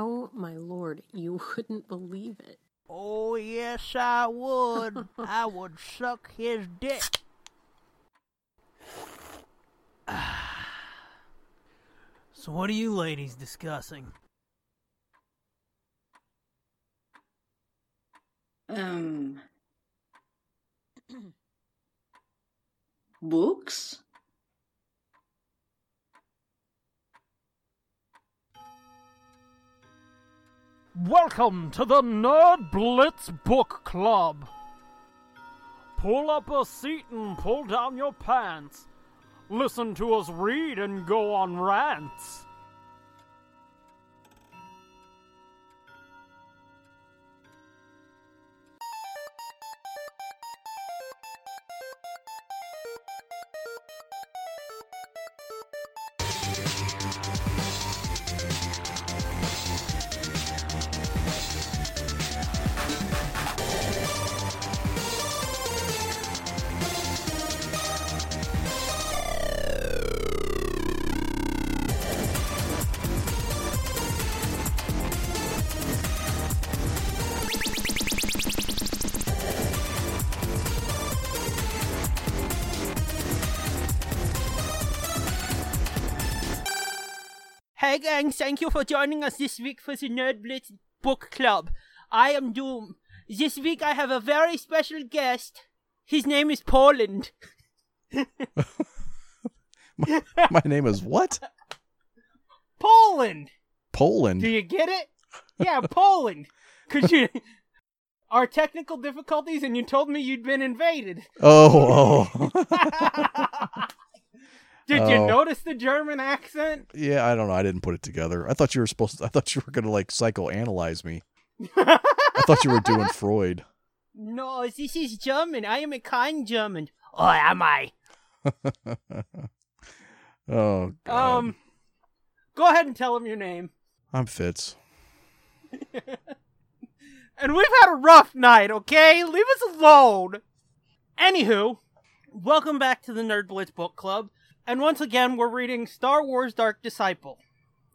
Oh my lord, you wouldn't believe it. Oh, yes, I would. I would suck his dick. so, what are you ladies discussing? Um. books? Welcome to the Nerd Blitz Book Club. Pull up a seat and pull down your pants. Listen to us read and go on rants. Hey gang, thank you for joining us this week for the Nerd Blitz Book Club. I am Doom. This week I have a very special guest. His name is Poland. My name is what? Poland! Poland. Do you get it? Yeah, Poland. Cause you our technical difficulties and you told me you'd been invaded. Oh, oh. Did you Oh. notice the German accent? yeah. I don't know. I didn't put it together. I thought you were supposed. To, I thought you were gonna like psychoanalyze me. I thought you were doing Freud. No, this is German. I am a kind German. Oh, am I? oh, God. Um, go ahead and tell him your name. I'm Fitz. And we've had a rough night, okay? Leave us alone. Anywho, welcome back to the Nerd Blitz Book Club. And once again, we're reading Star Wars Dark Disciple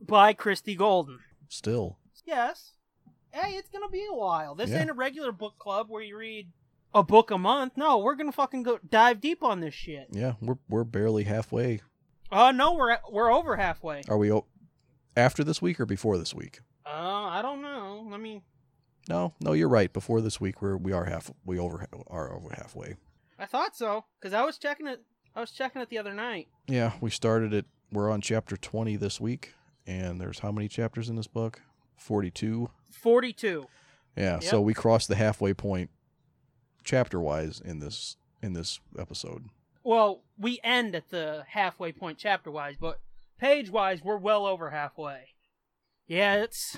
by Christie Golden. Still, Yes. Hey, it's gonna be a while. This Yeah. ain't a regular book club where you read a book a month. No, we're gonna fucking go dive deep on this shit. yeah. We're we're barely halfway. Uh no, we're we're over halfway. Are we o- after this week or before this week? Uh, I don't know. Let me. No, no. You're right. Before this week, we're we are half. We over are over halfway. I thought so because I was checking it. I was checking it the other night. Yeah, we started it. We're on chapter 20 this week, and there's how many chapters in this book? 42. Forty-two. Yeah, so we crossed the halfway point chapter wise in this in this episode. Well, we end at the halfway point chapter wise, but page wise, we're well over halfway. Yeah, it's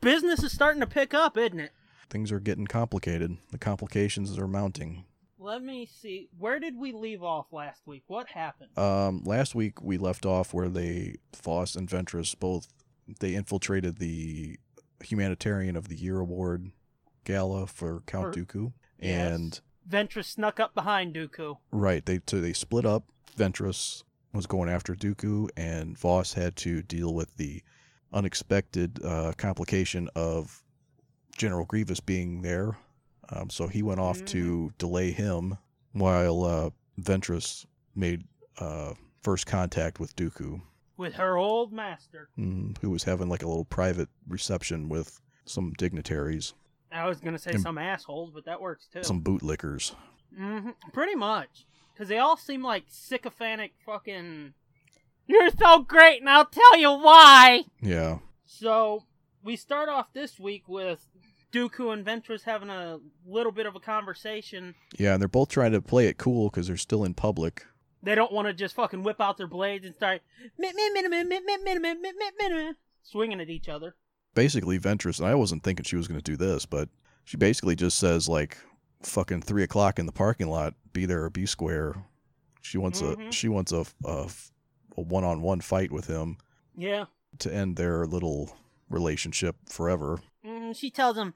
business is starting to pick up, isn't it? Things are getting complicated. The complications are mounting. Let me see. Where did we leave off last week? What happened? Um, last week we left off where they Voss and Ventress both they infiltrated the humanitarian of the year award gala for Count For- Dooku, Yes. and Ventress snuck up behind Dooku. Right. They so they split up. Ventress was going after Dooku, and Voss had to deal with the unexpected uh, complication of General Grievous being there. Um, so he went off to delay him while uh, Ventress made uh, first contact with Dooku, with her old master. mm, who was having like a little private reception with some dignitaries, I was gonna say Im- some assholes, but that works too. some bootlickers. hmm Pretty much, because they all seem like sycophantic fucking. You're so great, and I'll tell you why. Yeah. So we start off this week with Dooku and Ventress having a little bit of a conversation. Yeah, they're both trying to play it cool because they're still in public. They don't want to just fucking whip out their blades and start swinging at each other. Basically, Ventress, and I wasn't thinking she was going to do this, but she basically just says, like, fucking three o'clock in the parking lot, be there or be square. She wants mm-hmm. a she wants a a one on one fight with him. Yeah. To end their little relationship forever. Mm, she tells him,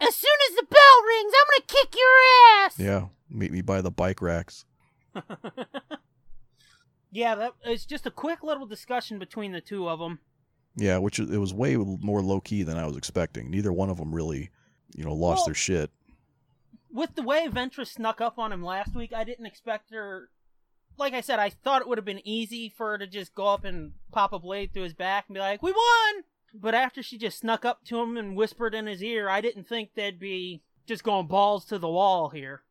"As soon as the bell rings, I'm gonna kick your ass." Yeah, meet me by the bike racks. yeah, that it's just a quick little discussion between the two of them. Yeah, which it was way more low key than I was expecting. Neither one of them really, you know, lost Well- their shit. With the way Ventress snuck up on him last week, I didn't expect her. Like I said, I thought it would have been easy for her to just go up and pop a blade through his back and be like, "We won!" But after she just snuck up to him and whispered in his ear, I didn't think they'd be just going balls to the wall here.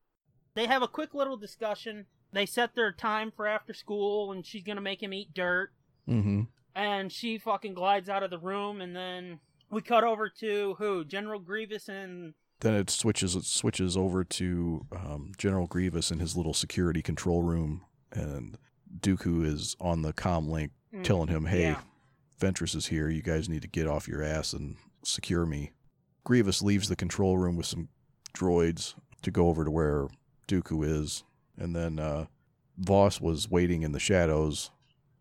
They have a quick little discussion. They set their time for after school, and she's gonna make him eat dirt. Mm-hmm. and she fucking glides out of the room and then we cut over to who general grievous and Then it switches it switches over to um, General Grievous in his little security control room, and Dooku is on the comm link telling him, "Hey, Yeah. Ventress is here. You guys need to get off your ass and secure me." Grievous leaves the control room with some droids to go over to where Dooku is, and then uh, Voss was waiting in the shadows,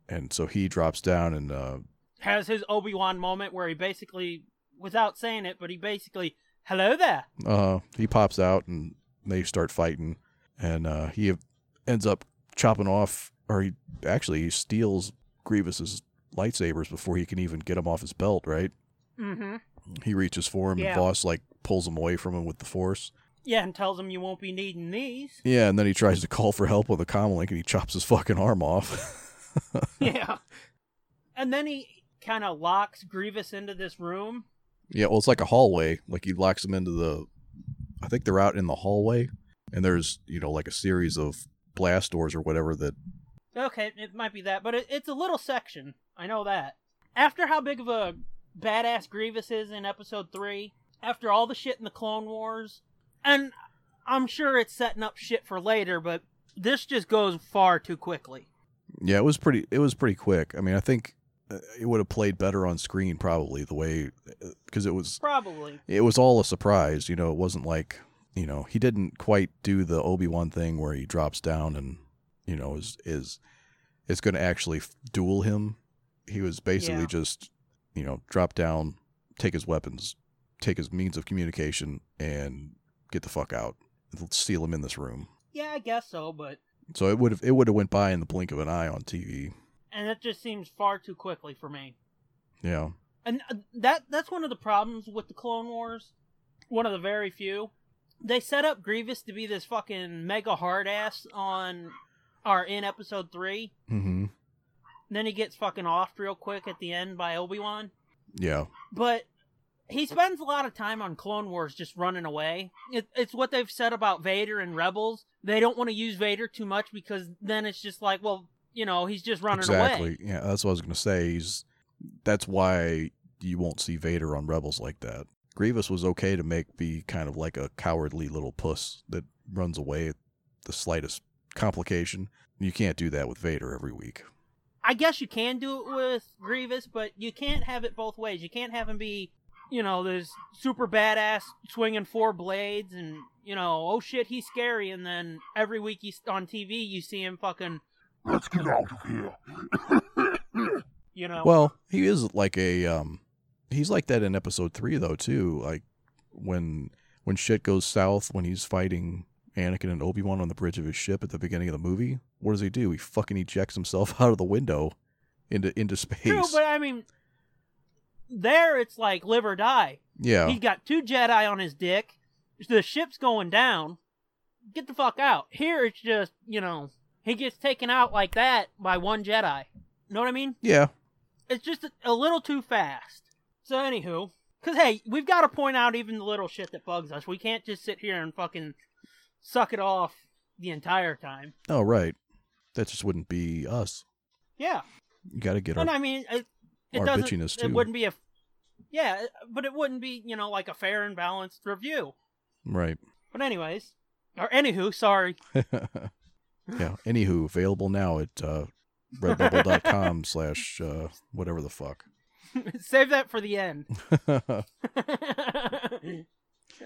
and so he drops down and uh, has his obi-wan moment where he basically without saying it but he basically hello there. Uh, he pops out and they start fighting, and uh, he ends up chopping off, or he actually he steals Grievous's lightsabers before he can even get them off his belt. Right? mm-hmm He reaches for him, Yeah. and Voss like pulls him away from him with the Force. yeah and tells him you won't be needing these Yeah, and then he tries to call for help with a comm link, and he chops his fucking arm off. yeah and then he kind of locks grievous into this room yeah, well, it's like a hallway. Like he locks him into the. I think they're out in the hallway, and there's you know like a series of blast doors or whatever that okay it might be that but it, it's a little section i know that after how big of a badass grievous is in episode 3 after all the shit in the clone wars and i'm sure it's setting up shit for later but this just goes far too quickly Yeah, it was pretty. It was pretty quick. I mean, I think uh, it would have played better on screen probably the way because it was probably it was all a surprise. You know, it wasn't like you know he didn't quite do the Obi Wan thing where he drops down and you know is is is going to actually duel him. He was basically Yeah. just you know drop down, take his weapons, take his means of communication, and get the fuck out. Seal him in this room. yeah i guess so but So it would have it would have went by in the blink of an eye on TV. and it just seems far too quickly for me Yeah. and uh, that that's one of the problems with the Clone Wars. One of the very few. They set up Grievous to be this fucking mega hard ass on or in episode three. Mm-hmm. Then he gets fucking off real quick at the end by Obi Wan. Yeah. But he spends a lot of time on Clone Wars just running away. It, it's what they've said about Vader and Rebels. They don't want to use Vader too much because then it's just like, well, you know, he's just running exactly. away. Exactly. Yeah, that's what I was gonna say. He's that's why you won't see Vader on Rebels like that. Grievous was okay to make be kind of like a cowardly little puss that runs away at the slightest complication. You can't do that with Vader every week. I guess you can do it with Grievous, but you can't have it both ways. You can't have him be, you know, this super badass swinging four blades and, you know, oh shit, he's scary. And then every week he's on TV, you see him fucking, Let's get out of here. you know. Well, he is like a um he's like that in episode 3 though too, like when when shit goes south when he's fighting Anakin and Obi-Wan on the bridge of his ship at the beginning of the movie. What does he do? He fucking ejects himself out of the window into into space. True, but I mean, there it's like live or die. yeah. He's got two Jedi on his dick. The ship's going down. Get the fuck out. Here it's just, you know, he gets taken out like that by one Jedi. Know what I mean? yeah. it's just a, a little too fast. So, anywho, because hey, we've got to point out even the little shit that bugs us. We can't just sit here and fucking suck it off the entire time. Oh, right. That just wouldn't be us. Yeah, You got to get our and I mean, it, it our bitchiness, It wouldn't be a. Yeah, but it wouldn't be you know like a fair and balanced review. right. But anyways, or anywho, sorry. yeah. Anywho, available now at uh, redbubble.com slash uh, whatever the fuck. Save that for the end.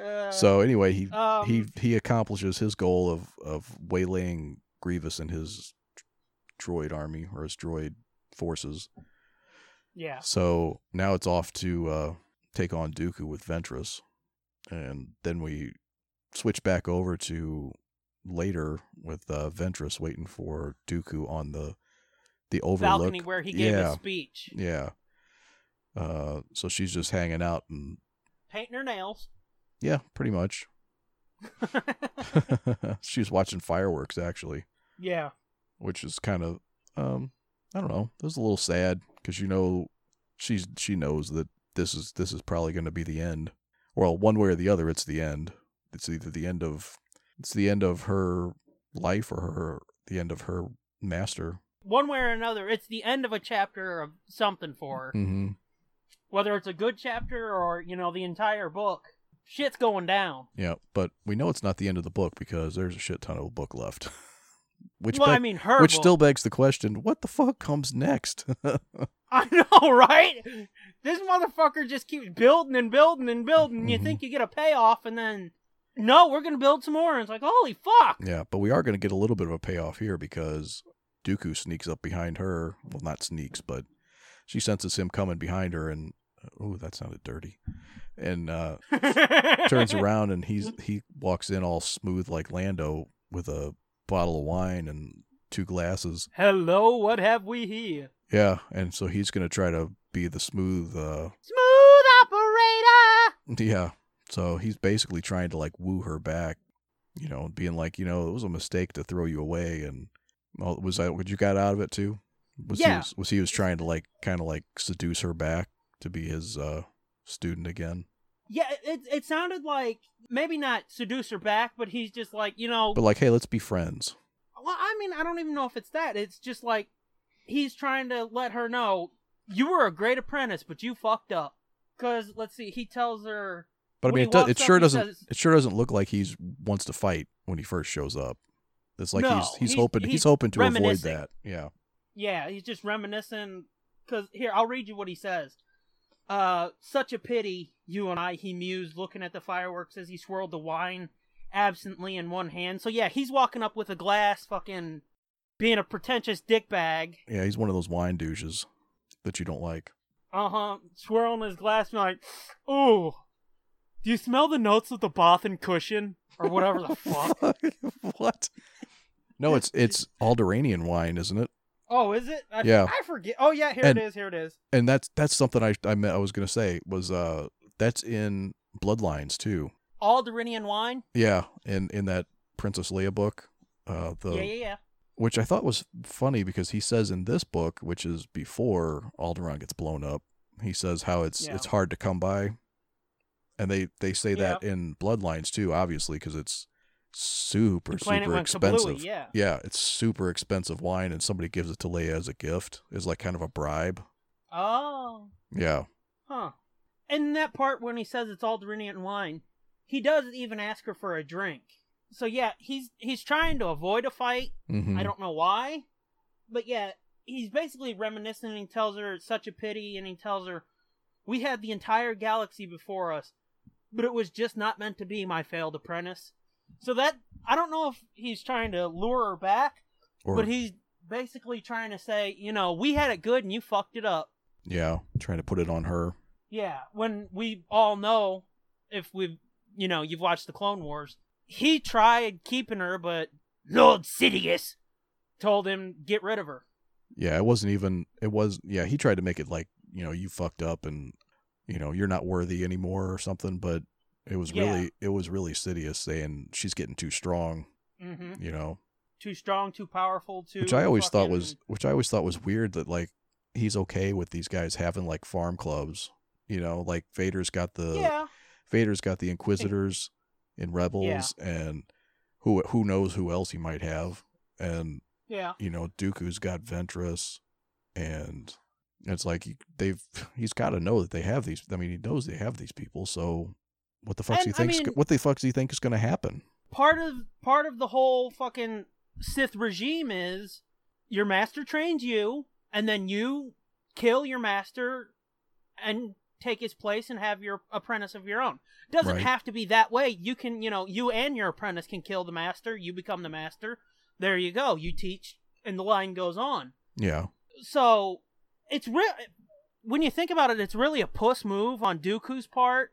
Uh, so anyway, he um, he he accomplishes his goal of of waylaying Grievous and his droid army or his droid forces. yeah, So now it's off to uh, take on Dooku with Ventress, and then we switch back over to later with uh, Ventress waiting for Dooku on the the overlook. balcony where he gave yeah, his speech. yeah. Uh, so she's just hanging out and Painting her nails. Yeah, pretty much. she was watching fireworks actually, yeah. which is kind of um I don't know. It was a little sad because you know she's she knows that this is this is probably going to be the end. Well, one way or the other, it's the end. It's either the end of it's the end of her life or her the end of her master. One way or another, it's the end of a chapter of something for her. Mm-hmm. Whether it's a good chapter or, you know, the entire book. Shit's going down. Yeah, but we know it's not the end of the book because there's a shit ton of book left. which well, I mean, her which book. still begs the question: What the fuck comes next? I know, right? This motherfucker just keeps building and building and building. You Mhm. think you get a payoff, and then no, we're gonna build some more. And it's like, holy fuck! yeah, but we are going to get a little bit of a payoff here because Dooku sneaks up behind her. Well, not sneaks, but she senses him coming behind her, and oh, that sounded dirty. And uh, turns around, and he's he walks in all smooth like Lando with a bottle of wine and two glasses. Hello, what have we here? Yeah, and so he's going to try to be the smooth. Uh, Smooth operator. Yeah. So he's basically trying to like woo her back, you know, being like, you know, it was a mistake to throw you away, and well, was that what you got out of it too? Was he Yeah. was, was he was trying to like kind of like seduce her back to be his uh student again? Yeah, it it sounded like maybe not seduce her back, but he's just like you know. But like, hey, let's be friends. Well, I mean, I don't even know if it's that. It's just like he's trying to let her know you were a great apprentice, but you fucked up. Cause let's see, he tells her. But I mean, it, it sure doesn't. says- it sure doesn't look like he's wants to fight when he first shows up. It's like No, he's he's he's- hoping he's, he's hoping to avoid that. Yeah. Yeah, he's just reminiscing. Cause here, I'll read you what he says. Uh, such a pity, you and I, he mused, looking at the fireworks as he swirled the wine absently in one hand. So yeah, he's walking up with a glass, fucking being a pretentious dickbag. Yeah, he's one of those wine douches that you don't like. Uh huh. Swirling his glass, and like, ooh, do you smell the notes of the Bothan cushion or whatever the fuck? what? No, it's it's Alderaanian wine, isn't it? Oh, is it? I, Yeah. I forget. Oh yeah, here And- it is. Here it is. And that's that's something I I meant I was gonna say was uh that's in Bloodlines too. Alderaanian wine. Yeah, in in that Princess Leia book, uh the yeah, yeah, yeah. which I thought was funny because he says in this book, which is before Alderaan gets blown up, he says how it's Yeah. it's hard to come by, and they they say that in Bloodlines too, obviously because it's super super went kablooey, expensive. yeah. yeah, it's super expensive wine, and somebody gives it to Leia as a gift, is like kind of a bribe. Oh, Yeah, huh. And that part when he says it's all Alderaanian wine, he does even ask her for a drink. So yeah, he's he's trying to avoid a fight. hmm I don't know why, but yeah, he's basically reminiscing. And he tells her it's such a pity, and he tells her we had the entire galaxy before us, but it was just not meant to be, my failed apprentice. So that I don't know if he's trying to lure her back, Or but he's basically trying to say, you know, we had it good and you fucked it up. yeah, trying to put it on her. Yeah, when we all know, if we've, you know, you've watched the Clone Wars, he tried keeping her, but Lord Sidious told him get rid of her. Yeah, it wasn't even. It was. Yeah, he tried to make it like you know you fucked up and you know you're not worthy anymore or something. But it was Yeah. really it was really Sidious saying she's getting too strong. Mm-hmm. You know, Too strong, too powerful, too. which I always thought was which I always thought was weird that like he's okay with these guys having like farm clubs. You know, like Vader's got the Yeah. Vader's got the Inquisitors in Rebels, and who who knows who else he might have, and Yeah. you know, Dooku's got Ventress, and it's like he- they've he's got to know that they have these. I mean, he knows they have these people. So, what the fuck do you I think? mean- what the fuck do you think is going to happen? Part of part of the whole fucking Sith regime is your master trains you, and then you kill your master and take his place and have your apprentice of your own. Doesn't Right. have to be that way. You can, you know, you and your apprentice can kill the master. You become the master. There you go. You teach, and the line goes on. Yeah, So it's real. When you think about it, it's really a puss move on Dooku's part,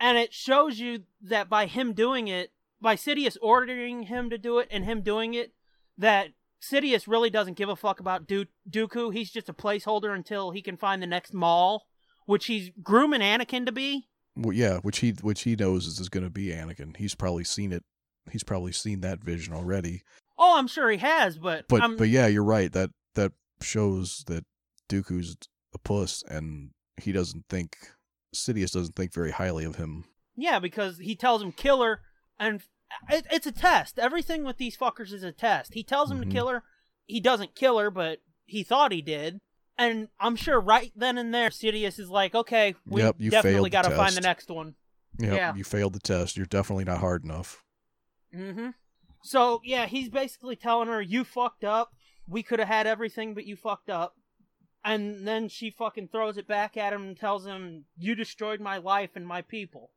and it shows you that by him doing it, by Sidious ordering him to do it and him doing it, that Sidious really doesn't give a fuck about du- Dooku. He's just a placeholder until he can find the next Maul which he's grooming Anakin to be. Well, yeah, which he which he knows is, is going to be Anakin. He's probably seen it. He's probably seen that vision already. Oh, I'm sure he has, but But I'm- but yeah, you're right. That that shows that Dooku's a puss, and he doesn't think Sidious doesn't think very highly of him. yeah, because he tells him kill her, and it, it's a test. Everything with these fuckers is a test. He tells him Mhm. to kill her. He doesn't kill her, but he thought he did. And I'm sure right then and there, Sidious is like, "Okay, we Yep, you definitely got to find the next one." Yep, Yeah. you failed the test. You're definitely not hard enough. Mm-hmm. So yeah, he's basically telling her, "You fucked up. We could have had everything, but you fucked up." And then she fucking throws it back at him and tells him, "You destroyed my life and my people."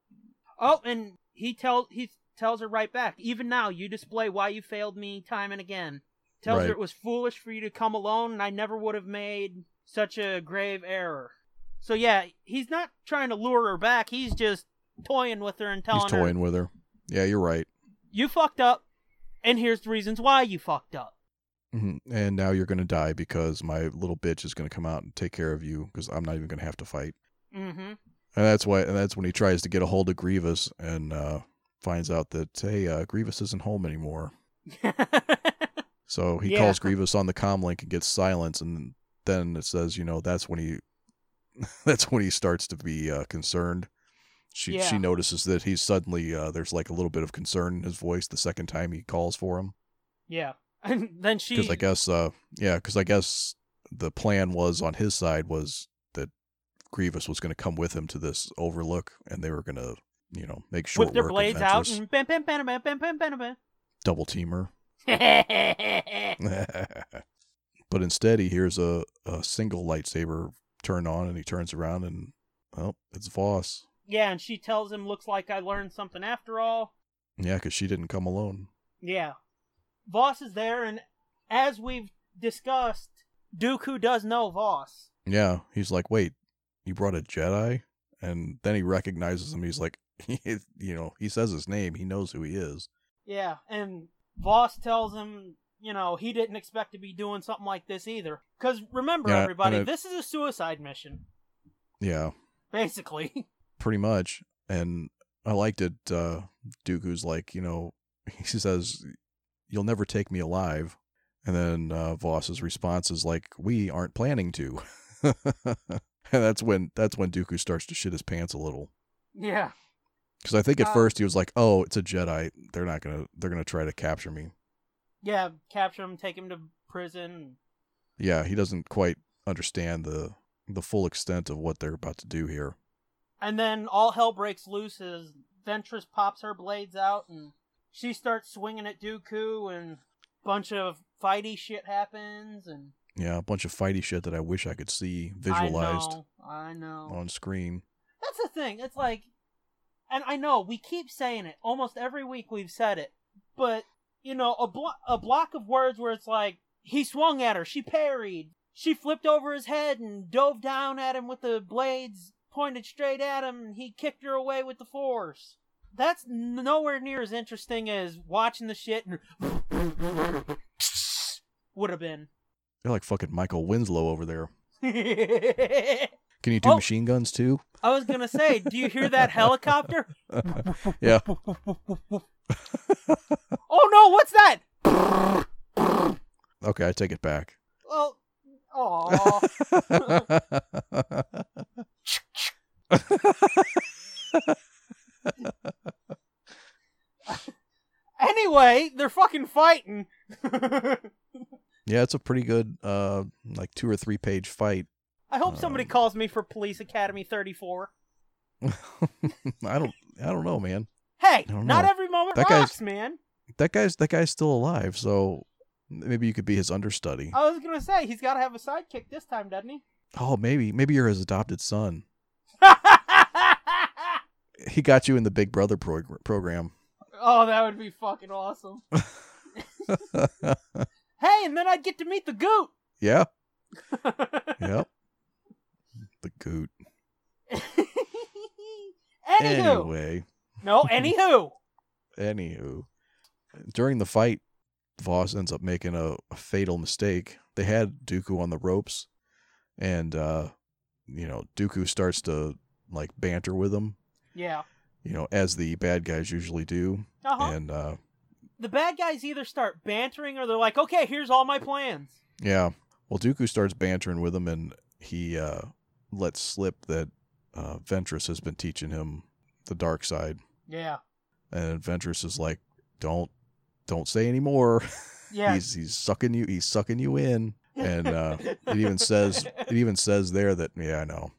Oh, and he tells he tells her right back, "Even now, you display why you failed me time and again." Tells Right. her it was foolish for you to come alone, and I never would have made such a grave error. So yeah, he's not trying to lure her back. He's just toying with her and telling He's her, toying with her. Yeah, you're right. you fucked up, and here's the reasons why you fucked up. Hmm And now you're going to die because my little bitch is going to come out and take care of you because I'm not even going to have to fight. Mm-hmm. And that's why. And that's when he tries to get a hold of Grievous and uh, finds out that hey, uh, Grievous isn't home anymore. So he Yeah. calls Grievous on the comm link and gets silence, and then it says, you know, that's when he, that's when he starts to be uh, concerned. She Yeah. she notices that he's suddenly uh, there's like a little bit of concern in his voice the second time he calls for him yeah, and then she. because I guess uh yeah because I guess the plan was on his side was that Grievous was going to come with him to this overlook and they were going to you know make short whip their blades out and bam, bam, bam, bam, bam, bam, bam, bam. double teamer. but instead, he hears a, a single lightsaber turn on, and he turns around, and well, it's Voss. Yeah, and she tells him, "Looks like I learned something after all." Yeah, because she didn't come alone. Yeah, Voss is there, and as we've discussed, Dooku does know Voss. Yeah, he's like, "Wait, you brought a Jedi?" And then he recognizes him. He's like, you know, he says his name. He knows who he is. Yeah, and Voss tells him, you know, he didn't expect to be doing something like this either. Because remember, Yeah, everybody, it- this is a suicide mission, Yeah, basically. pretty much. And I liked it. Uh, Dooku's like, you know, he says, "You'll never take me alive," and then uh, Voss's response is like, "We aren't planning to." and that's when that's when Dooku starts to shit his pants a little. yeah. Because I think at Uh, first he was like, "Oh, it's a Jedi. They're not gonna. They're gonna try to capture me." Yeah, capture him, take him to prison. Yeah, he doesn't quite understand the the full extent of what they're about to do here. And then all hell breaks loose as Ventress pops her blades out and she starts swinging at Dooku and a bunch of fighty shit happens and Yeah, a bunch of fighty shit that I wish I could see visualized I know, I know. on screen. That's the thing. It's like, and I know we keep saying it almost every week. We've said it, but you know, a blo- a block of words where it's like he swung at her, she parried, she flipped over his head and dove down at him with the blades pointed straight at him, and he kicked her away with the force. That's nowhere near as interesting as watching the shit and would have been. They're like fucking Michael Winslow over there. Can you do Oh. machine guns too? I was gonna say, do you hear that helicopter? yeah. Oh no, what's that? Okay, I take it back. Well, oh, anyway, they're fucking fighting. yeah, it's a pretty good, uh, like two or three page fight. I hope somebody Um, calls me for Police Academy 34. I don't, I don't know, man. Hey, know. every moment That guy's- rocks, man. That guy's, that guy's still alive, so maybe you could be his understudy. I was gonna say he's got to have a sidekick this time, doesn't he? Oh, maybe, maybe you're his adopted son. He got you in the Big Brother prog- program. oh, that would be fucking awesome. Hey, and then I'd get to meet the goot. yeah, yep. The goot. Anywho, Anyway, no, anywho. anywho, during the fight, Voss ends up making a, a fatal mistake. They had Dooku on the ropes, and uh, you know, Dooku starts to like banter with him, Yeah. you know, as the bad guys usually do. Uh-huh. And uh the bad guys either start bantering or they're like, "Okay, here's all my plans." yeah, well Dooku starts bantering with him and he uh lets slip that uh Ventress has been teaching him the dark side. Yeah. And Ventress is like, "Don't don't say anymore." Yeah. he's he's sucking you he's sucking you in. And uh it even says it even says there that yeah, I know.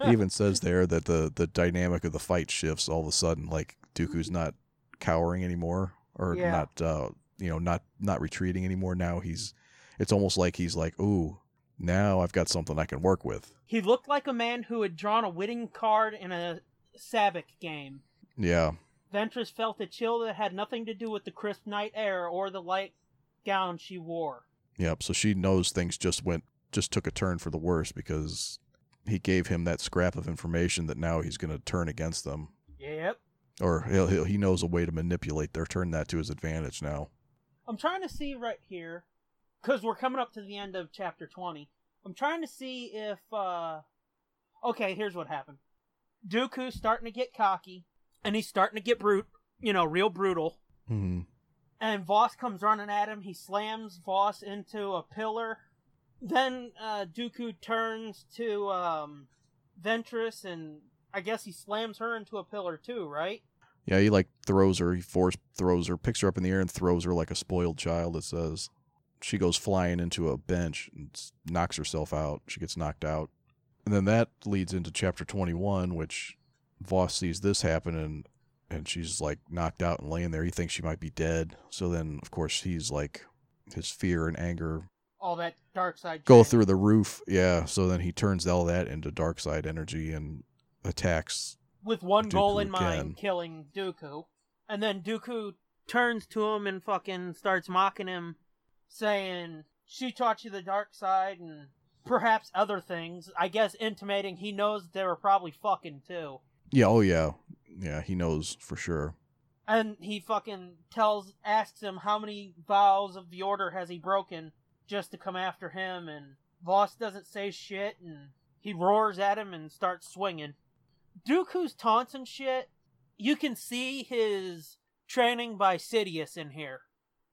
It even says there that the the dynamic of the fight shifts all of a sudden. Like Dooku's not cowering anymore, or Yeah. not uh, you know not not retreating anymore. Now he's it's almost like he's like, ooh, now I've got something I can work with. He looked like a man who had drawn a winning card in a sabacc game. Yeah, Ventress felt a chill that had nothing to do with the crisp night air or the light gown she wore. yep. So she knows things just went just took a turn for the worse because he gave him that scrap of information that now he's going to turn against them, Yep. or he'll, he'll, he knows a way to manipulate their turn that to his advantage now. I'm trying to see right here, because we're coming up to the end of chapter 20. I'm trying to see if, uh. Okay, here's what happened. Dooku's starting to get cocky, and he's starting to get brute, you know, real brutal. hmm And Voss comes running at him. He slams Voss into a pillar. Then uh, Dooku turns to um, Ventress, and I guess he slams her into a pillar too, right? Yeah, he like throws her, he force throws her, picks her up in the air and throws her like a spoiled child, it says. She goes flying into a bench and knocks herself out. She gets knocked out. And then that leads into chapter 21, which Voss sees this happen and and she's like knocked out and laying there. He thinks she might be dead. So then, of course, he's like, his fear and anger All that dark side. go shit. through the roof. Yeah. So then he turns all that into dark side energy and attacks. with one goal Dooku in mind, killing Dooku. And then Dooku turns to him and fucking starts mocking him, saying, She taught you the dark side and perhaps other things. I guess intimating he knows they were probably fucking too. Yeah. Oh, yeah. Yeah. He knows for sure. And he fucking tells, asks him how many vows of the order has he broken just to come after him. And Voss doesn't say shit and he roars at him and starts swinging. Dooku's taunts and shit, you can see his training by Sidious in here.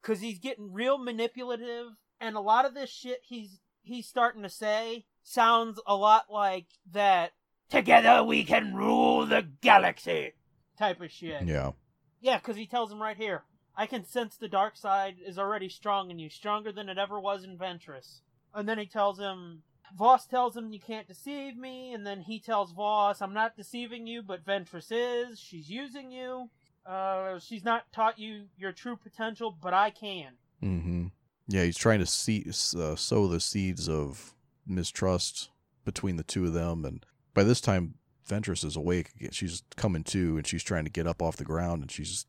Cause he's getting real manipulative and a lot of this shit he's he's starting to say sounds a lot like that together we can rule the galaxy type of shit. Yeah. Yeah, because he tells him right here, I can sense the dark side is already strong in you, stronger than it ever was in Ventress. And then he tells him, Voss tells him you can't deceive me, and then he tells Voss, I'm not deceiving you, but Ventress is. She's using you. Uh, she's not taught you your true potential, but I can. Mm hmm. Yeah, he's trying to see, uh, sow the seeds of mistrust between the two of them, and by this time, Ventress is awake. She's coming to, and she's trying to get up off the ground, and she's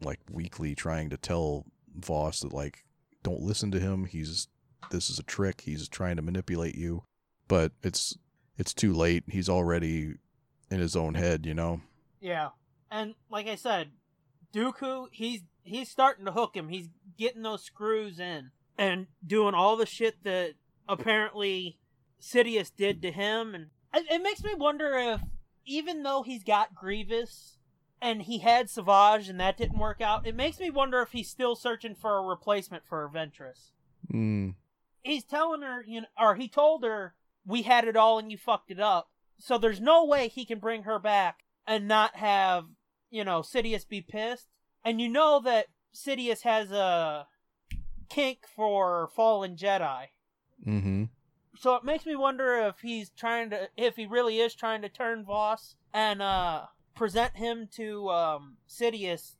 like weakly trying to tell Voss that like, don't listen to him. He's this is a trick. He's trying to manipulate you, but it's it's too late. He's already in his own head, you know. Yeah. And like I said, Dooku, he's he's starting to hook him. He's getting those screws in and doing all the shit that apparently Sidious did to him and it makes me wonder if even though he's got Grievous and he had Savage and that didn't work out, it makes me wonder if he's still searching for a replacement for Ventress. Mm, He's telling her, you know, or he told her, "We had it all and you fucked it up." So there's no way he can bring her back and not have, you know, Sidious be pissed. And you know that Sidious has a kink for fallen Jedi. mm-hmm. So it makes me wonder if he's trying to, if he really is trying to turn Voss and uh present him to um Sidious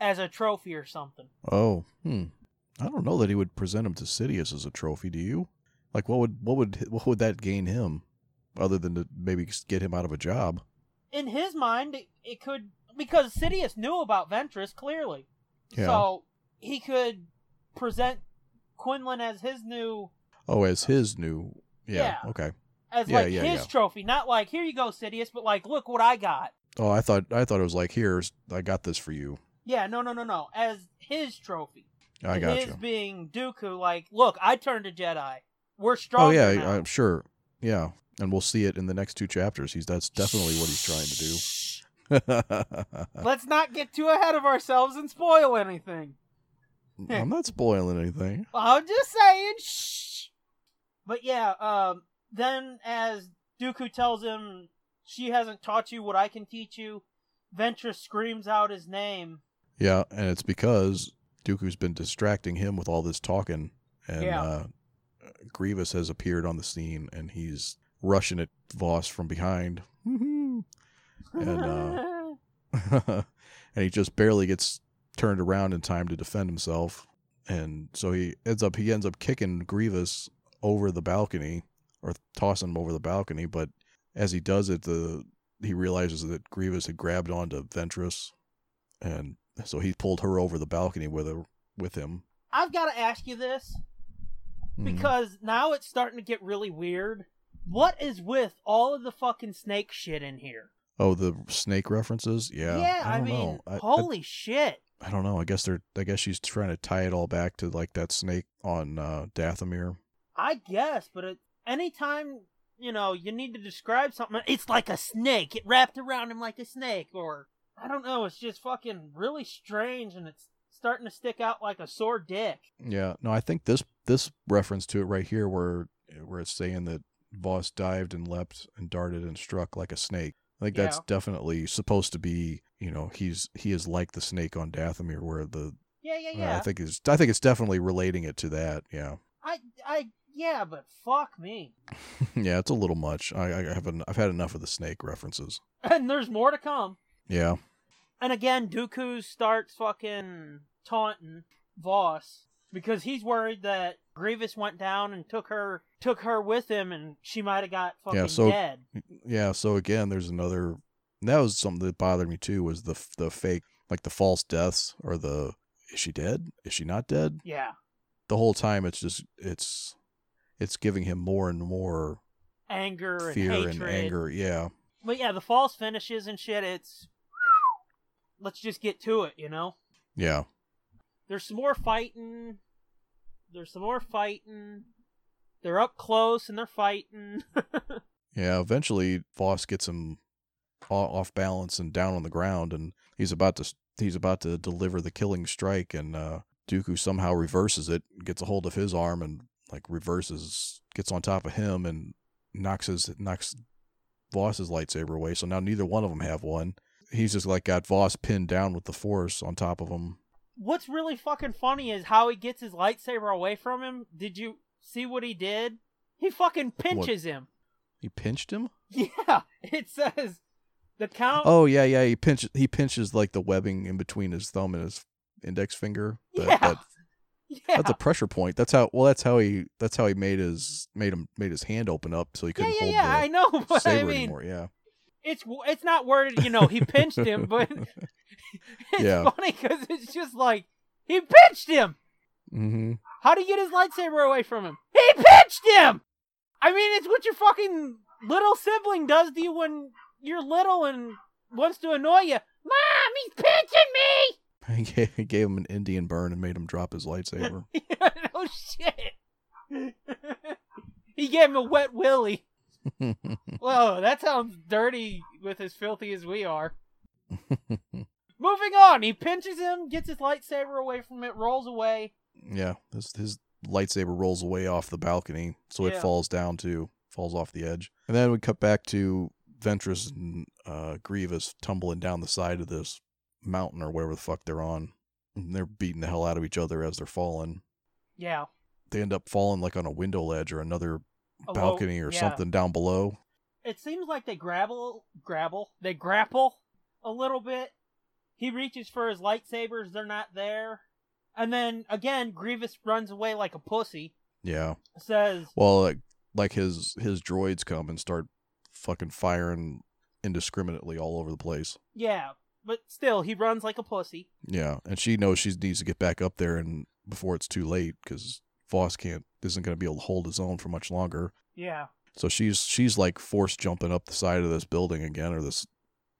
as a trophy or something. Oh, hmm. I don't know that he would present him to Sidious as a trophy. Do you? Like, what would what would what would that gain him, other than to maybe get him out of a job? in his mind, it, it could because Sidious knew about Ventress clearly, Yeah. so he could present Quinlan as his new, Oh, as his new. Yeah. Yeah. Okay. as Yeah, like his trophy, not like here you go, Sidious, but like look what I got. Oh, I thought I thought it was like here's I got this for you. Yeah, no, no, no, no, as his trophy. I got his you. being Dooku, like look, I turned a Jedi. We're strong. Oh yeah, now. I'm sure. Yeah. and we'll see it in the next two chapters. He's that's definitely what he's trying to do. Let's not get too ahead of ourselves and spoil anything. I'm not spoiling anything. I'm just saying. Shh. But yeah, um, then as Dooku tells him, "She hasn't taught you what I can teach you," Ventress screams out his name. Yeah, and it's because Dooku's been distracting him with all this talking, and Yeah. uh, Grievous has appeared on the scene, and he's rushing at Voss from behind, and uh, and he just barely gets turned around in time to defend himself, and so he ends up he ends up kicking Grievous over the balcony or tossing him over the balcony, but as he does it, the he realizes that Grievous had grabbed onto Ventress, and so he pulled her over the balcony with her with him. I've got to ask you this Mhm. because now it's starting to get really weird. What is with all of the fucking snake shit in here? oh, the snake references, yeah. Yeah, I, don't mean, know. I, I- holy shit. I don't know. I guess they're. I guess she's trying to tie it all back to like that snake on uh, Dathomir. I guess, but it, anytime you know you need to describe something, it's like a snake. It wrapped around him like a snake, or I don't know. It's just fucking really strange, and it's starting to stick out like a sore dick. Yeah. No, I think this this reference to it right here, where where it's saying that Voss dived and leapt and darted and struck like a snake. I think that's Yeah. definitely supposed to be. You know, he's he is like the snake on Dathomir, where the. Yeah, yeah, uh, yeah. I think it's. I think it's definitely relating it to that. Yeah. Yeah, but fuck me. yeah, it's a little much. I, I have an, I've had enough of the snake references. And there's more to come. Yeah. And again, Dooku starts fucking taunting Voss because he's worried that Grievous went down and took her took her with him, and she might have got fucking yeah, so- dead. Yeah, so again, there's another. That was something that bothered me too. Was the the fake, like the false deaths or the is she dead? Is she not dead? Yeah, The whole time, it's just it's it's giving him more and more anger and fear hatred. and anger. Yeah, But yeah, the false finishes and shit. It's let's just get to it, you know. yeah, There's some more fighting. There's some more fighting. They're up close and they're fighting. yeah. Eventually, Voss gets him off balance and down on the ground, and he's about to he's about to deliver the killing strike, and uh, Dooku somehow reverses it, gets a hold of his arm, and like reverses, gets on top of him, and knocks his knocks Voss's lightsaber away. So now neither one of them have one. He's just like got Voss pinned down with the Force on top of him. What's really fucking funny is how he gets his lightsaber away from him. Did you see what he did? He fucking pinches him. He pinched him. Yeah, it says the count. Oh yeah, yeah. He pinches he pinches like the webbing in between his thumb and his index finger. That, yeah, that yeah, That's a pressure point. That's how. Well, that's how he. That's how he made his made him made his hand open up so he couldn't yeah, hold yeah. I the know, but I saber mean, anymore. Yeah. it's it's not worded. You know, he pinched him, but it's Yeah. funny because it's just like he pinched him. Mm-hmm. How do you get his lightsaber away from him? He pinched him! I mean, it's what your fucking little sibling does to you when you're little and wants to annoy you. Mom, he's pinching me! He gave, he gave him an Indian burn and made him drop his lightsaber. oh, shit. he gave him a wet willy. Whoa, that sounds dirty with as filthy as we are. Moving on, he pinches him, gets his lightsaber away from it, rolls away. yeah. His his lightsaber rolls away off the balcony, so it falls down too, falls off the edge, and then we cut back to Ventress and uh, Grievous tumbling down the side of this mountain or wherever the fuck they're on. And they're beating the hell out of each other as they're falling. Yeah. They end up falling like on a window ledge or another a low- balcony or yeah. something down below. It seems like they grapple, grapple, they grapple a little bit. He reaches for his lightsabers, they're not there. And then again, Grievous runs away like a pussy. Yeah. Says, Well, like, like his his droids come and start fucking firing indiscriminately all over the place. "Yeah, but still, he runs like a pussy." Yeah, and she knows she needs to get back up there and before it's too late because Voss can't isn't going to be able to hold his own for much longer. Yeah, So she's she's like force jumping up the side of this building again or this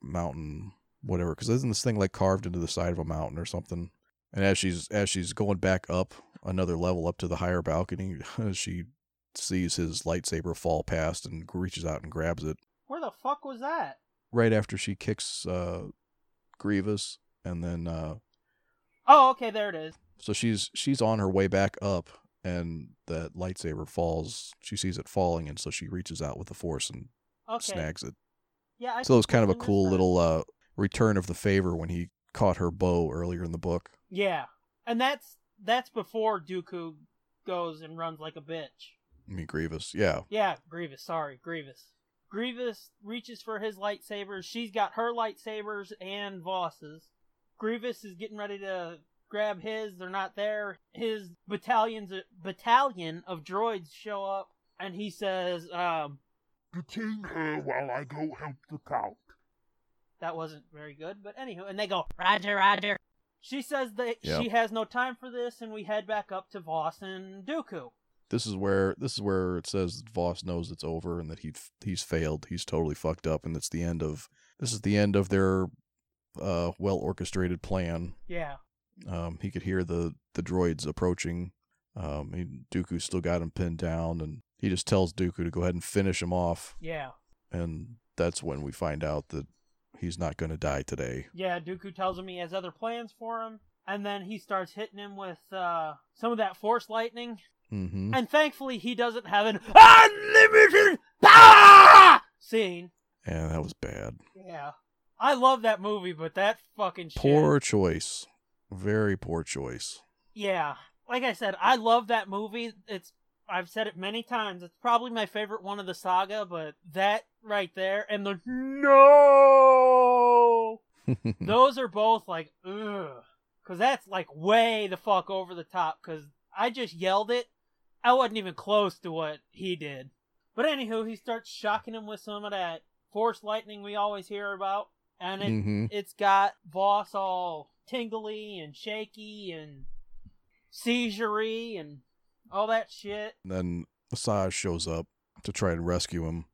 mountain, whatever. Because isn't this thing like carved into the side of a mountain or something? And as she's as she's going back up another level up to the higher balcony, she sees his lightsaber fall past and reaches out and grabs it Where the fuck was that? right after she kicks uh, Grievous, and then uh, Oh, okay, there it is. so she's she's on her way back up, and that lightsaber falls. She sees it falling, and so she reaches out with the force and Okay. snags it. Yeah, I So it was kind of a cool that. little uh, return of the favor when he caught her bow earlier in the book. Yeah, and that's that's before Dooku goes and runs like a bitch. I mean Grievous, yeah, Yeah, Grievous. Sorry, Grievous. Grievous reaches for his lightsabers. She's got her lightsabers and Vos's. Grievous is getting ready to grab his. They're not there. His battalion's battalion of droids show up, and he says, um, Detain her while I go help the count. that wasn't very good, but anywho, and they go, Roger, Roger. She says that Yep. she has no time for this, and we head back up to Vos and Dooku. This is where this is where it says Vos knows it's over and that he he's failed. He's totally fucked up, and it's the end of this is the end of their uh, well orchestrated plan. Yeah. Um, he could hear the the droids approaching. Um, he, Dooku still got him pinned down, and he just tells Dooku to go ahead and finish him off. Yeah. And that's when we find out that he's not going to die today. Yeah, Dooku tells him he has other plans for him, and then he starts hitting him with uh, some of that force lightning. Mm-hmm. And thankfully, he doesn't have an unlimited power scene. Yeah, that was bad. Yeah, I love that movie, but that fucking shit. Poor choice. Very poor choice. Yeah, like I said, I love that movie. It's I've said it many times. It's probably my favorite one of the saga, but that right there and the no, those are both like ugh, because that's like way the fuck over the top. Because I just yelled it. I wasn't even close to what he did. But anywho, he starts shocking him with some of that force lightning we always hear about, and it mm-hmm. it's got Vos all tingly and shaky and seisurey and all that shit. Then Asajj shows up to try and rescue him,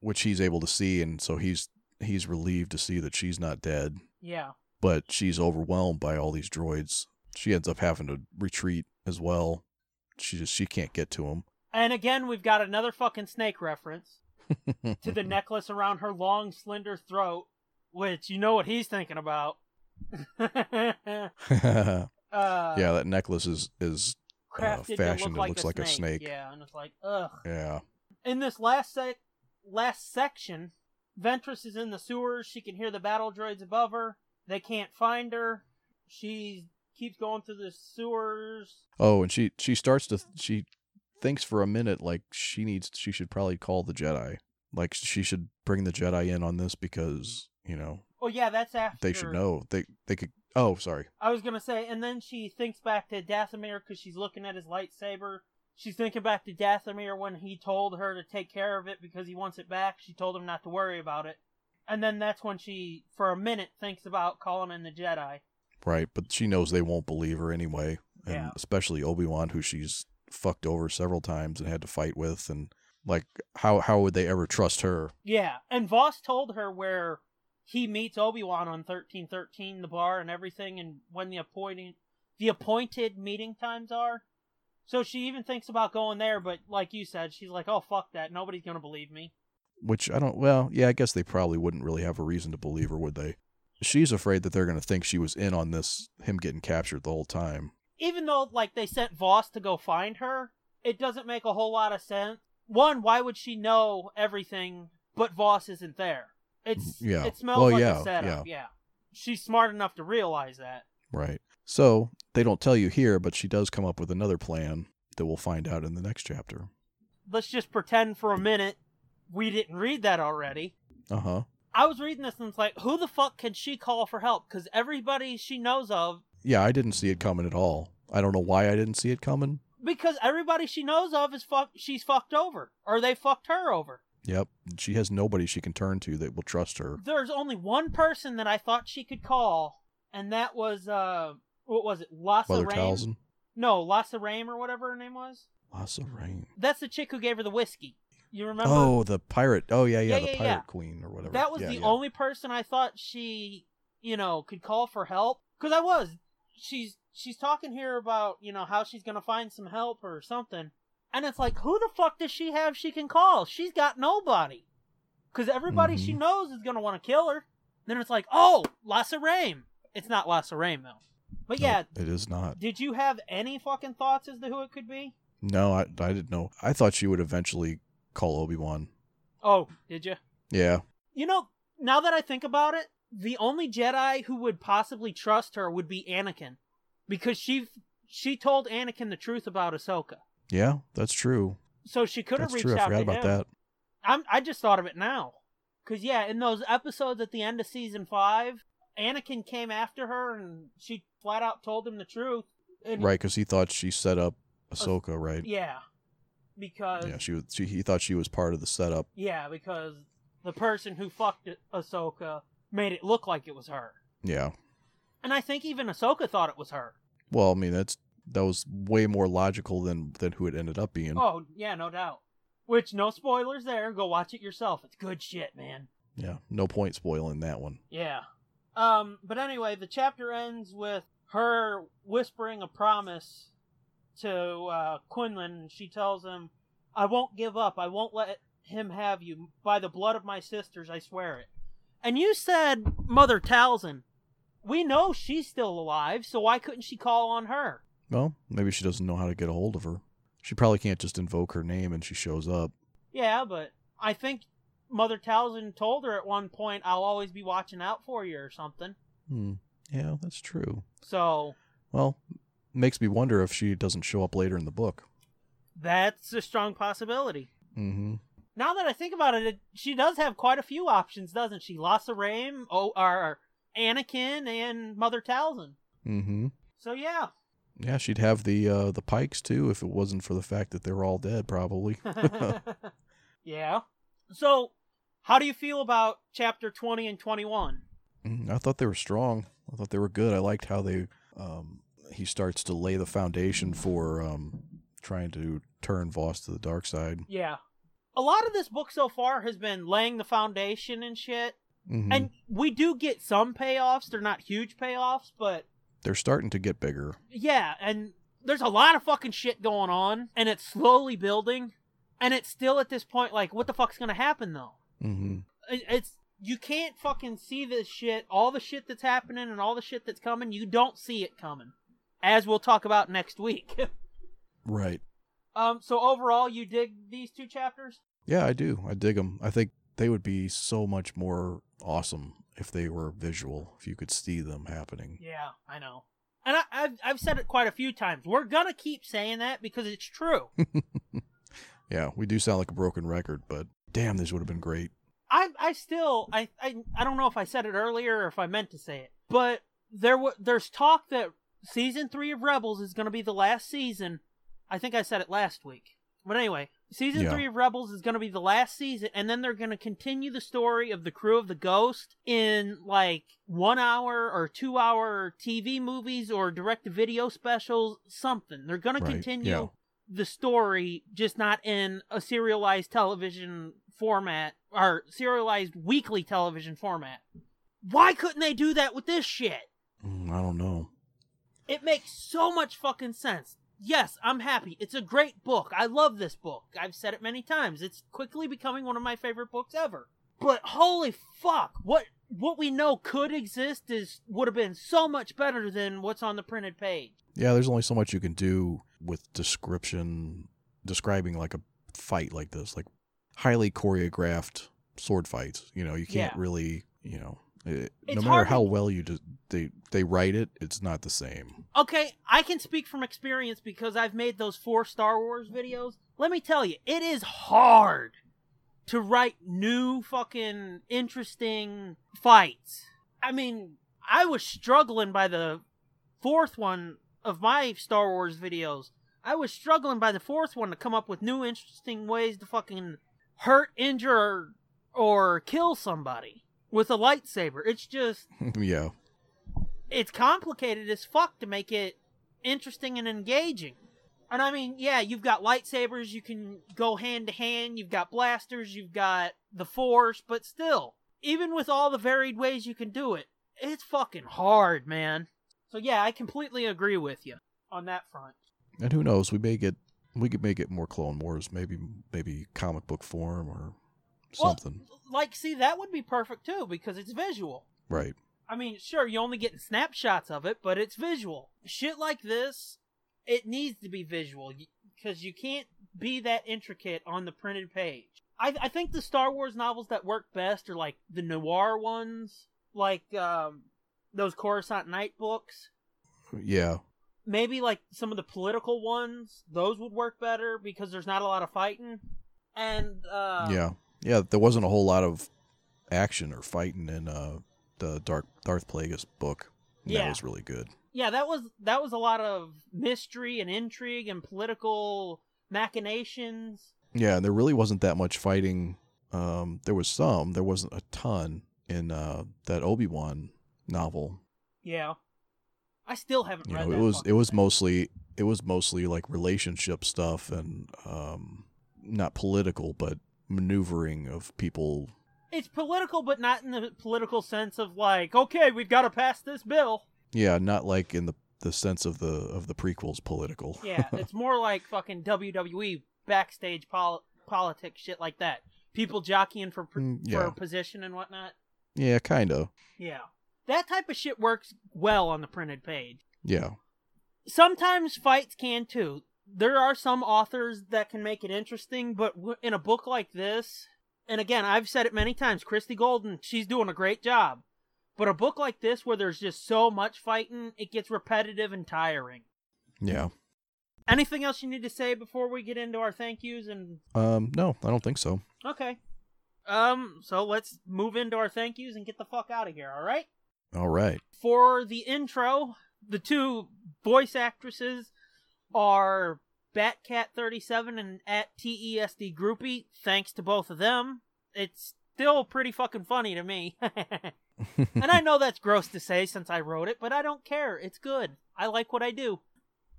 which he's able to see, and so he's he's relieved to see that she's not dead. Yeah. But she's overwhelmed by all these droids. She ends up having to retreat as well. She just she can't get to him. And again, we've got another fucking snake reference to the necklace around her long, slender throat, which you know what he's thinking about. uh, yeah, that necklace is is crafted to fashioned, look it looks like a snake. Yeah, and it's like, ugh. yeah. In this last sec- last section, Ventress is in the sewers. She can hear the battle droids above her. They can't find her. She keeps going through the sewers. Oh, and she she starts to she thinks for a minute like she needs she should probably call the Jedi. Like she should bring the Jedi in on this because, you know, Oh yeah, that's after they should know. They they could Oh, sorry. I was gonna say, and then she thinks back to Dathomir because she's looking at his lightsaber. She's thinking back to Dathomir when he told her to take care of it because he wants it back. She told him not to worry about it, and then that's when she, for a minute, thinks about calling in the Jedi. Right, but she knows they won't believe her anyway. And Yeah. especially Obi-Wan who she's fucked over several times and had to fight with and like how how would they ever trust her? Yeah, and Vos told her where he meets Obi Wan on thirteen thirteen, the bar and everything, and when the appointed the appointed meeting times are. So she even thinks about going there, but like you said, she's like, "Oh fuck that! Nobody's gonna believe me." Which I don't well, yeah, I guess they probably wouldn't really have a reason to believe her, would they? She's afraid that they're going to think she was in on this him getting captured the whole time. even though like they sent Vos to go find her, it doesn't make a whole lot of sense. One, why would she know everything but Vos isn't there? It's Yeah. it smells Well, like yeah, a setup. Yeah. She's smart enough to realize that. Right. So they don't tell you here, but she does come up with another plan that we'll find out in the next chapter. Let's just pretend for a minute we didn't read that already. Uh huh. I was reading this and it's like, who the fuck can she call for help? Because everybody she knows of, Yeah, I didn't see it coming at all. I don't know why I didn't see it coming. because everybody she knows of is fuck, she's fucked over, or they fucked her over. Yep. She has nobody she can turn to that will trust her. there's only one person that I thought she could call, and that was uh, what was it, Lassa Mother Rain? Talzin. No, Lassa Rain or whatever her name was. Lassa Rain. That's the chick who gave her the whiskey. You remember? Oh, the pirate. Oh, yeah, yeah, Yeah, the yeah, pirate yeah. queen or whatever. that was the only person I thought she, you know, could call for help. Because I was, she's she's talking here about you know how she's gonna find some help or something, And it's like, who the fuck does she have she can call? She's got nobody. Because everybody she Mhm. knows is going to want to kill her. Then it's like, oh, Lassa Rhayme. It's not Lassa Rhayme, though. But No, yeah, it is not. did you have any fucking thoughts as to who it could be? No, I, I didn't know. I thought she would eventually call Obi Wan. Oh, did you? Yeah, You know, now that I think about it, the only Jedi who would possibly trust her would be Anakin, because she she told Anakin the truth about Ahsoka, yeah, that's true. so she could have That's reached true. I forgot to about him. that. I'm I just thought of it now, because yeah, in those episodes at the end of season five, Anakin came after her and she flat out told him the truth. Right, because he thought she set up Ahsoka, right? Yeah, because Yeah, she was. She, he thought she was part of the setup. yeah, because the person who fucked Ahsoka made it look like it was her. Yeah. And I think even Ahsoka thought it was her. Well, I mean, that's that was way more logical than than who it ended up being. Oh, yeah, no doubt. Which, no spoilers there. Go watch it yourself. It's good shit, man. Yeah, no point spoiling that one. Yeah. Um, but anyway, the chapter ends with her whispering a promise to uh, Quinlan. She tells him, I won't give up. I won't let him have you. By the blood of my sisters, I swear it. And you said Mother Talzin. We know she's still alive, so why couldn't she call on her? Well, maybe she doesn't know how to get a hold of her. She probably can't just invoke her name and she shows up. Yeah, but I think Mother Talzin told her at one point, I'll always be watching out for you or something. Hmm. Yeah, that's true. So Well, makes me wonder if she doesn't show up later in the book. that's a strong possibility. Mm-hmm. Now that I think about it, she does have quite a few options, doesn't she? Lassa Rhayme, oh, or Anakin, and Mother Talzin. Mm-hmm. So yeah. Yeah, she'd have the uh, the Pykes too if it wasn't for the fact that they're all dead, probably. yeah. So, how do you feel about chapter 20 and 21? Mm, I thought they were strong. I thought they were good. I liked how they um, he starts to lay the foundation for um, trying to turn Vos to the dark side. Yeah. A lot of this book so far has been laying the foundation and shit. Mhm. And we do get some payoffs. They're not huge payoffs, but they're starting to get bigger. yeah, and there's a lot of fucking shit going on, and it's slowly building, and it's still at this point like, what the fuck's gonna happen though? hmm It's you can't fucking see this shit, all the shit that's happening and all the shit that's coming. You don't see it coming, as we'll talk about next week. Right. um, so overall, you dig these two chapters? Yeah, I do. I dig them. I think they would be so much more awesome if they were visual, if you could see them happening. Yeah, I know. And I, I've I've said it quite a few times. We're gonna keep saying that because it's true. Yeah, we do sound like a broken record, but damn, this would have been great. I I still I, I I don't know if I said it earlier or if I meant to say it, but there w- there's talk that season three of Rebels is going to be the last season. I think I said it last week, but anyway, season Yeah. three of Rebels is going to be the last season, and then they're going to continue the story of the crew of the Ghost in like one hour or two hour TV movies or direct to video specials, something. They're going to continue yeah. the story, just not in a serialized television format or serialized weekly television format. Why couldn't they do that with this shit? Mm, I don't know. It makes so much fucking sense. Yes, I'm happy. It's a great book. I love this book. I've said it many times. It's quickly becoming one of my favorite books ever. But holy fuck, what what we know could exist is would have been so much better than what's on the printed page. Yeah, there's only so much you can do with description, describing like a fight like this, like highly choreographed sword fights. You know, you can't Yeah. really, you know, it, no matter hard how well you just they they write it, it's not the same. Okay, I can speak from experience because I've made those four Star Wars videos. Let me tell you, it is hard to write new fucking interesting fights. I mean, I was struggling by the fourth one of my Star Wars videos. I was struggling by the fourth one to come up with new interesting ways to fucking hurt, injure, or, or kill somebody with a lightsaber. It's just yeah, it's complicated as fuck to make it interesting and engaging. And I mean, yeah, you've got lightsabers, you can go hand to hand, you've got blasters, you've got the force, but still, even with all the varied ways you can do it, it's fucking hard, man. So yeah, I completely agree with you on that front. and who knows, we may get We could make it more Clone Wars, maybe maybe comic book form or Well, something. like, see, that would be perfect too because it's visual. right. I mean, sure, you only get snapshots of it, but it's visual. Shit like this, it needs to be visual because you can't be that intricate on the printed page. I, I think the Star Wars novels that work best are like the noir ones, like um, those Coruscant Night books. Yeah. Maybe like some of the political ones; those would work better because there's not a lot of fighting. And uh, yeah. Yeah. There wasn't a whole lot of action or fighting in uh, the Dark Darth Plagueis book. Yeah. That was really good. yeah, that was that was a lot of mystery and intrigue and political machinations. Yeah, and there really wasn't that much fighting. Um, there was some. There wasn't a ton in uh, that Obi Wan novel. Yeah, I still haven't You read know, it was it was thing. mostly it was mostly like relationship stuff and um, not political, but maneuvering of people. It's political, but not in the political sense of like, okay, we've got to pass this bill. Yeah, not like in the the sense of the of the prequels political. Yeah, it's more like fucking WWE backstage pol- politics shit like that. People jockeying for pr- Mm, yeah. for position and whatnot. yeah, kind of. Yeah, that type of shit works well on the printed page. Yeah. sometimes fights can too. There are some authors that can make it interesting, but in a book like this, and again, I've said it many times, Christie Golden, she's doing a great job. But a book like this, where there's just so much fighting, it gets repetitive and tiring. Yeah. Anything else you need to say before we get into our thank yous and Um, no, I don't think so. okay. Um, so let's move into our thank yous and get the fuck out of here, all right? All right. for the intro, the two voice actresses are Batcat37 and at TESD Groupie. Thanks to both of them. It's still pretty fucking funny to me. and I know that's gross to say since I wrote it, but I don't care. It's good. I like what I do.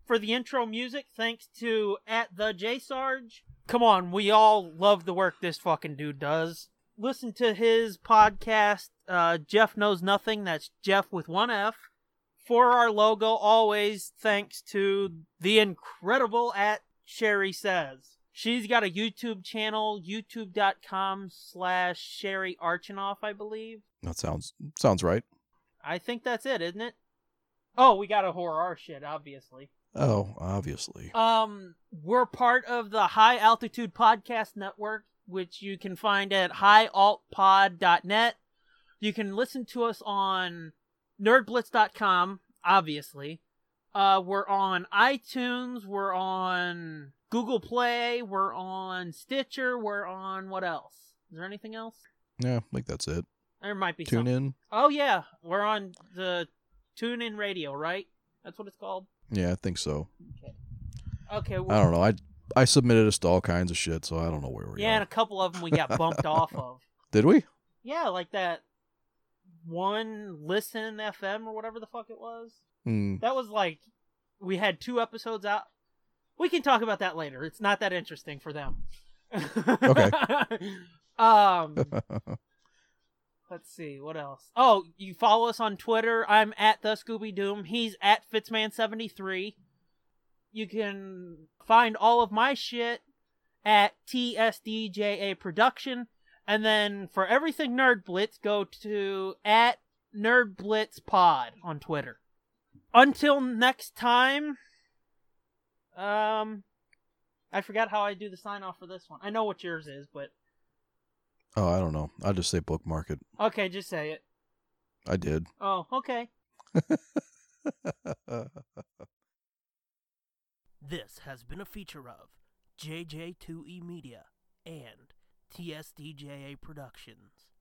For the intro music, thanks to at the J Sarge. Come on, we all love the work this fucking dude does. Listen to his podcast, uh, Jeff Knows Nothing. That's Jeff with one F. For our logo, always thanks to the incredible at Sherry Says. She's got a YouTube channel, youtube.com slash Sherry Archinoff, I believe. That sounds sounds right. I think that's it, isn't it? Oh, we got a horror shit, obviously. Oh, obviously. Um, we're part of the High Altitude Podcast Network, which you can find at highaltpod.net. You can listen to us on nerdblitz.com, obviously. Uh, we're on iTunes, we're on Google Play, we're on Stitcher, we're on what else? Is there anything else? Yeah, I think that's it. There might be Tune something. in. Oh yeah, we're on the TuneIn Radio, right? That's what it's called. Yeah, I think so. Okay. I Well, don't know. I I submitted us to all kinds of shit, so I don't know where we are yeah, and a couple of them we got bumped off of. Did we? Yeah, like that one listen FM or whatever the fuck it was. Hmm. That was like we had two episodes out. We can talk about that later. It's not that interesting for them. Okay. um let's see, what else? Oh, you follow us on Twitter. I'm at the Scooby Doom. He's at Fitzman73. You can find all of my shit at TSDJA Production. And then for everything Nerd Blitz, go to at Nerd Blitz Pod on Twitter. Until next time, um, I forgot how I do the sign off for this one. I know what yours is, but Oh, I don't know. I'll just say bookmark it. okay, just say it. I did. Oh, okay. This has been a feature of JJ2E Media and TSDJA Productions.